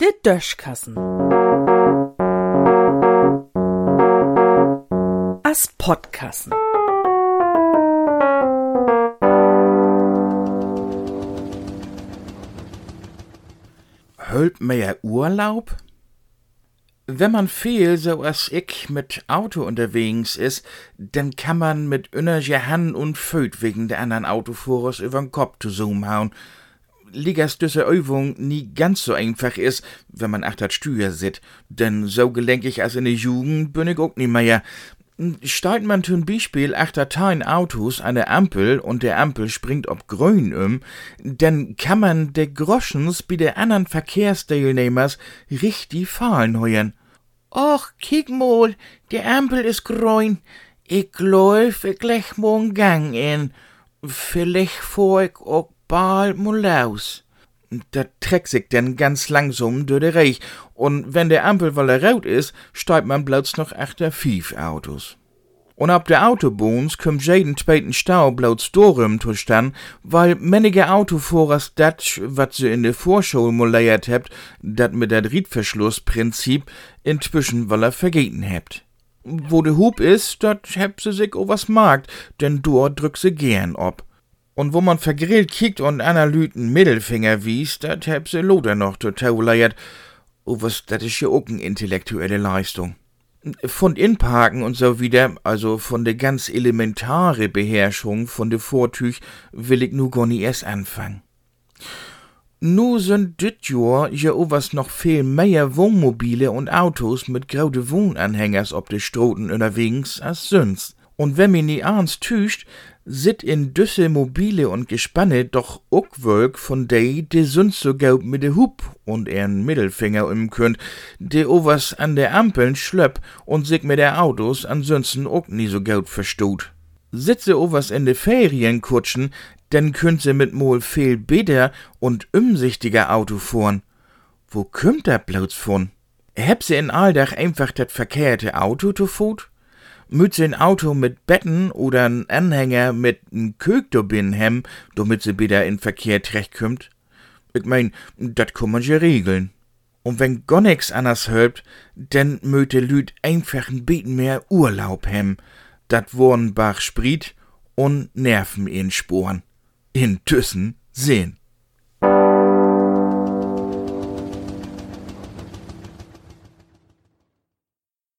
Der Döschkassen. As Podkassen. Hölp mehr Urlaub? Wenn man viel, so als ich, mit Auto unterwegs ist, dann kann man mit innerger Hand und Föt wegen der anderen Autofahrers übern Kopf zu zoom hauen. Liegers diese Übung nie ganz so einfach ist, wenn man achter Stüher sit, denn so gelenkig als in der Jugend bin ich auch nie mehr. Steigt man zum Beispiel achter tein Autos eine Ampel und der Ampel springt ob grün um, dann kann man de Groschens bei der anderen Verkehrsteilnehmers richtig fallen heuern. Och, kick mal, der Ampel ist grün. Ich glaub, ich leg morgen Gang in. Vielleicht fahr ich auch bald mal aus. Da trägt sich denn ganz langsam durch de Reich, und wenn der Ampel wolle rot ist, steigt man bloß noch achter fünf Autos. Und ab der Autobahn kommt jeden zweiten Stau bloß darum zustande, weil manche Autofahrers dat, wat sie in der Vorschau moleiert habt, dat mit der Riedverschlussprinzip inzwischen wolle vergeten habt. Wo de Hub ist, dat heb sie sich was magt, denn dort drück sie gern ob. Und wo man vergrillt kickt und einer Lüten Mittelfinger wies, dat heb sie loder noch total leiert. O was, dat is ja auch n intellektuelle Leistung von Inparken und so wieder, also von der ganz elementare Beherrschung von de Vortüch, will ich nu gar nie erst anfangen. Nu sind dit Jahr ja was noch viel mehr Wohnmobile und Autos mit graude Wohnanhängers ob de Stroten unterwegs als sonst. Und wenn mir nie ernst tücht, sit in düsse Mobile und Gespanne doch ook Wölk von dei, de sonst so gaub mit de Hub und ern Mittelfinger um könnt, de overs an der Ampeln schlöpp und sich mit der Autos ansonsten ook nie so gaut verstut. Sitze overs in de Ferienkutschen, denn könnt se mit mol viel besser und umsichtiger Auto fahren. Wo kümmt da bloß von? Heb se in Alldach einfach dat verkehrte Auto to fut? Müt sie ein Auto mit Betten oder ein Anhänger mit n Kög dobin hem, damit sie wieder in Verkehr kümmt. Ich mein, dat kann man ja regeln. Und wenn gar nix anders hört, denn möte Lüd einfach ein bisschen mehr Urlaub hem. Dat worn Bach spriet und Nerven in Sporen. In Tüssen sehen.